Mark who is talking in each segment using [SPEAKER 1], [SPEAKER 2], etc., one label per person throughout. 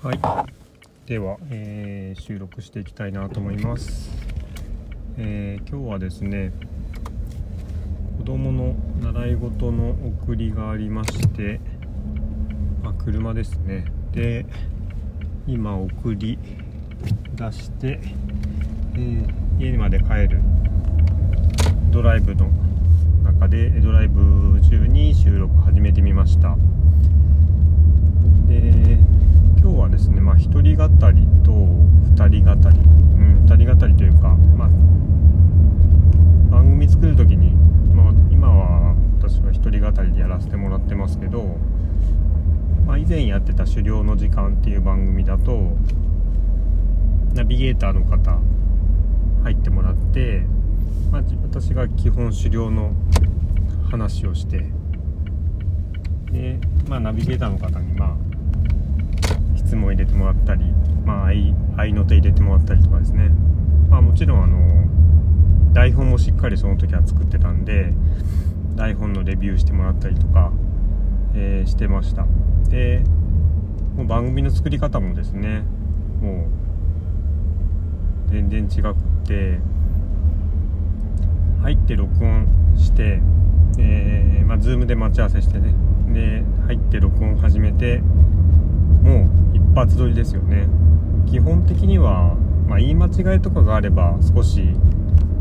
[SPEAKER 1] はい。では、えー、収録していきたいなと思います、えー、今日はですね子供の習い事の送りがありましてあ車ですね。で今送り出して、えー、家まで帰るドライブの中でドライブ中に収録始めてみました。で日はですねまあ1人語りと2人語り。うん2人語りというかまあ番組作る時に、まあ、今は私は1人語りでやらせてもらってますけど、まあ、以前やってた「狩猟の時間」っていう番組だとナビゲーターの方入ってもらって、まあ、私が基本狩猟の話をしてで、まあ、ナビゲーターの方にまあ質問入れてもらったり、まあ、合いの手入れてもらったりとかですね、まあ、もちろんあの台本もしっかりその時は作ってたんで台本のレビューしてもらったりとか、えー、してました。でもう番組の作り方もですねもう全然違くって入って録音して、えーまあ、Zoom で待ち合わせしてね。で入って録音始めてもう発撮りですよね。基本的には、まあ、言い間違いとかがあれば少し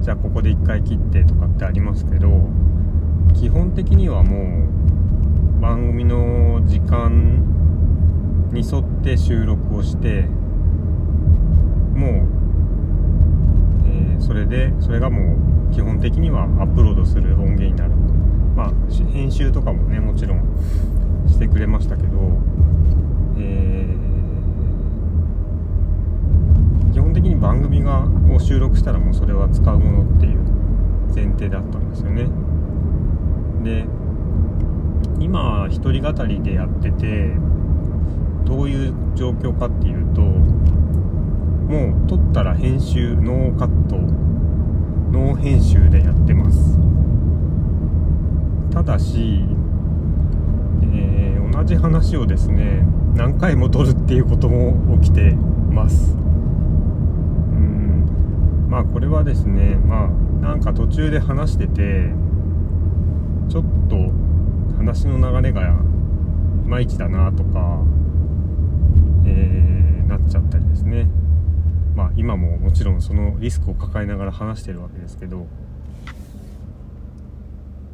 [SPEAKER 1] じゃあここで1回切ってとかってありますけど基本的にはもう番組の時間に沿って収録をしてもう、えー、それでそれがもう基本的にはアップロードする音源になる。まあ編集とかもねもちろんしてくれましたけどえー、基本的に番組がを収録したらもうそれは使うものっていう前提だったんですよね。で今一人語りでやっててどういう状況かっていうともう撮ったら編集ノーカットノー編集でやってます。ただし、えー、同じ話をですね何回も撮るっていうことも起きてます。まあこれはですねまあなんか途中で話しててちょっと話の流れがいまいちだなとか、えー、なっちゃったりですね。まあ今ももちろんそのリスクを抱えながら話してるわけですけど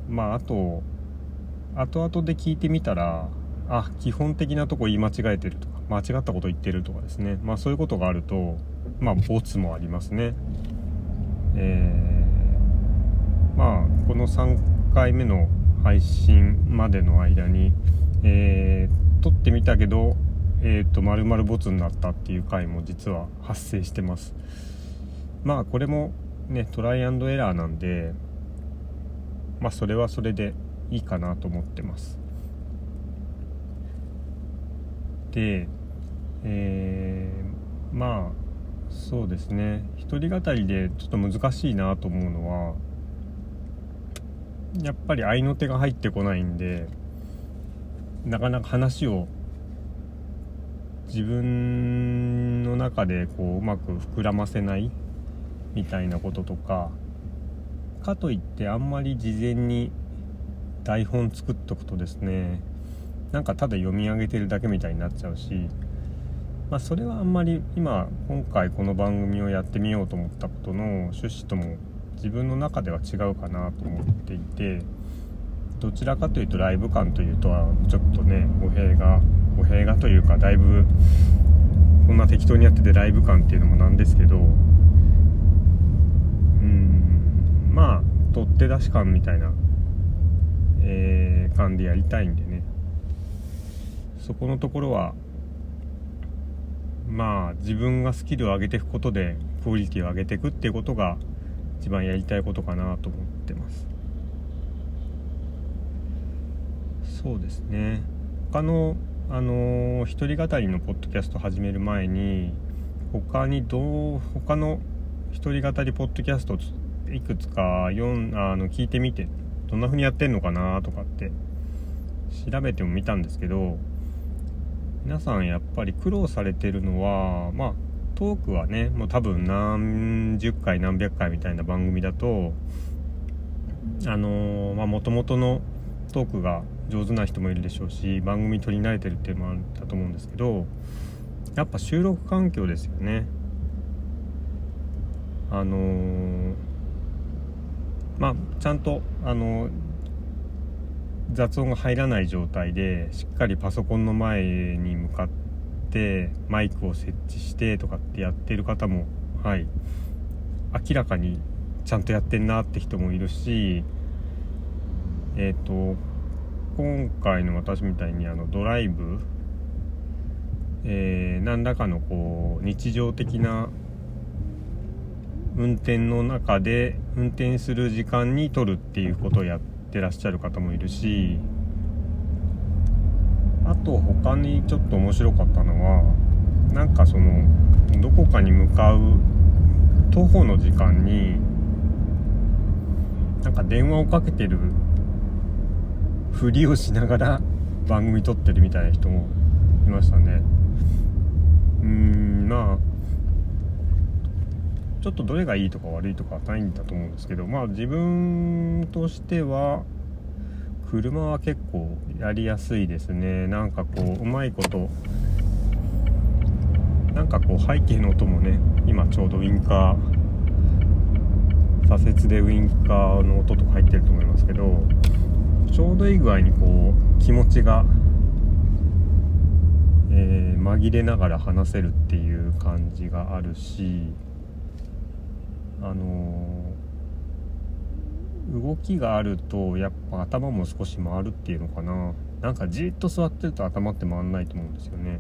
[SPEAKER 1] まああと後々で聞いてみたらあ基本的なとこ言い間違えてるとか間違ったこと言ってるとかですね。まあそういうことがあるとまあボツもありますね。えー、まあこの3回目の配信までの間にえー、撮ってみたけどえっ、ー、と丸々ボツになったっていう回も実は発生してます。まあこれもねトライアンドエラーなんでまあそれはそれでいいかなと思ってます。で、えー、まあそうですね。一人語りでちょっと難しいなと思うのはやっぱり合いの手が入ってこないんでなかなか話を自分の中でこううまく膨らませないみたいなこととかかといってあんまり事前に台本作っとくとですねなんかただ読み上げてるだけみたいになっちゃうし、まあ、それはあんまり今今回この番組をやってみようと思ったことの趣旨とも自分の中では違うかなと思っていてどちらかというとライブ感というとはちょっとね語弊が語弊がというかだいぶこんな適当にやっててライブ感っていうのもなんですけどうんまあ取っ手出し感みたいな、えー、感でやりたいんでね。そこのところはまあ自分がスキルを上げていくことでクオリティを上げていくっていうことが一番やりたいことかなと思ってます。そうですね。他のあの、一人語りのポッドキャスト始める前に他にどう他の一人語りポッドキャストいくつか読あの聞いてみてどんな風にやってんのかなとかって調べてもみたんですけど皆さんやっぱり苦労されてるのはまあトークはねもう多分何十回何百回みたいな番組だとあのまあ元々のトークが上手な人もいるでしょうし番組撮り慣れてるっていうのもあるんだと思うんですけどやっぱ収録環境ですよね。あのー、まあちゃんとあのー、雑音が入らない状態でしっかりパソコンの前に向かってマイクを設置してとかってやってる方もはい。明らかにちゃんとやってんなって人もいるしえっ、ー、と今回の私みたいにあのドライブ、えー、何らかのこう日常的な運転の中で運転する時間に撮るっていうことをやってらっしゃる方もいるしあと他にちょっと面白かったのはなんかそのどこかに向かう徒歩の時間になんか電話をかけてるふりをしながら 番組撮ってるみたいな人もいましたね。うんまあちょっとどれがいいとか悪いとかはないんだと思うんですけどまあ自分としては車は結構やりやすいですね。なんかこううまいことなんかこう背景の音もね今ちょうどウインカー左折でウインカーの音とか入ってると思いますけどちょうどいい具合にこう気持ちが、えー、紛れながら話せるっていう感じがあるしあの、動きがあるとやっぱ頭も少し回るっていうのかな。なんかじっと座ってると頭って回んないと思うんですよね。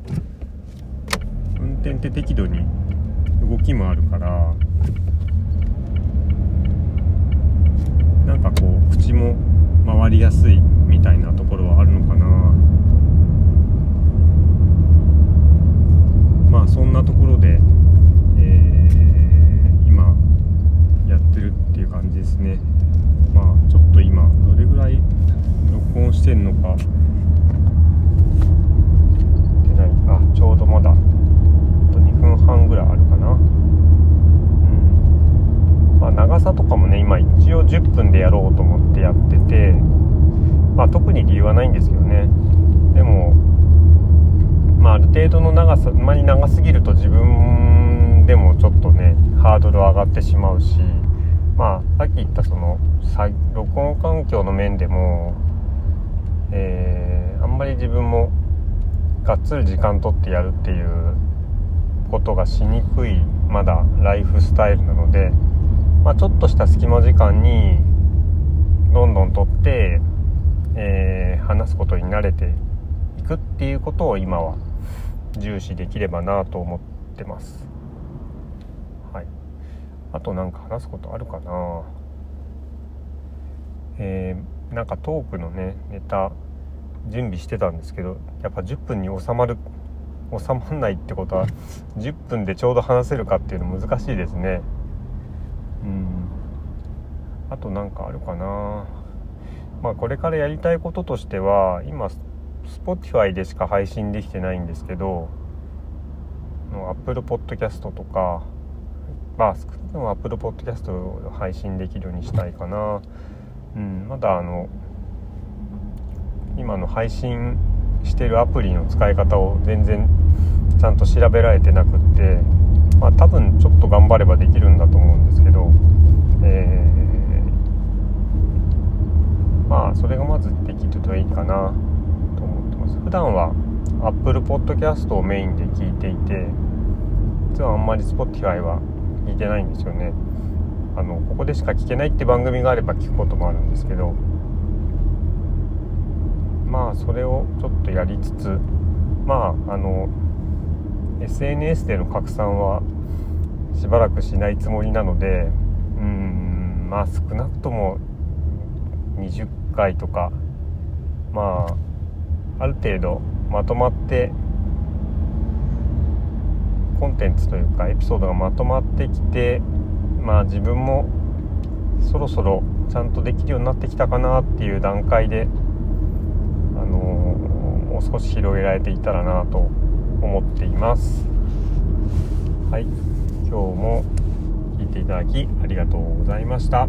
[SPEAKER 1] 運転って適度に動きもあるから。なんかこう口も回りやすいみたいなところはあるのかな。まあそんなところで、えー、今やってるっていう感じですねまあちょっと今どれぐらい録音してんのかあちょうどまだ2分半ぐらいあるかなとかもね今一応10分でやろうと思ってやってて、まあ、特に理由はないんですけどね。でも、まあ、ある程度の長さあまり長すぎると自分でもちょっとねハードル上がってしまうしまあさっき言ったその録音環境の面でも、えー、あんまり自分もがっつり時間取ってやるっていうことがしにくいまだライフスタイルなのでまあ、ちょっとした隙間時間にどんどんとって、えー、話すことに慣れていくっていうことを今は重視できればなと思ってます。はい、あと何か話すことあるかなえー、なんかトークのねネタ準備してたんですけどやっぱ10分に収まる収まんないってことは10分でちょうど話せるかっていうの難しいですね。うん。あと何かあるかな。まあこれからやりたいこととしては今 Spotify でしか配信できてないんですけど Apple Podcast とかまあ少なくとも Apple Podcast を配信できるようにしたいかな。うんまだあの今の配信してるアプリの使い方を全然ちゃんと調べられてなくってまあ、多分ちょっと頑張ればできるんだと思うんですけど、えー、まあそれがまずできるといいかなと思ってます。普段は Apple Podcast をメインで聞いていて実はあんまり Spotify は聞いてないんですよね。あのここでしか聞けないって番組があれば聞くこともあるんですけどまあそれをちょっとやりつつまああの SNS での拡散はしばらくしないつもりなのでうんまあ少なくとも20回とかまあある程度まとまってコンテンツというかエピソードがまとまってきてまあ自分もそろそろちゃんとできるようになってきたかなっていう段階であの、もう少し広げられていたらなと思っています。はい。今日も聞いていただきありがとうございました。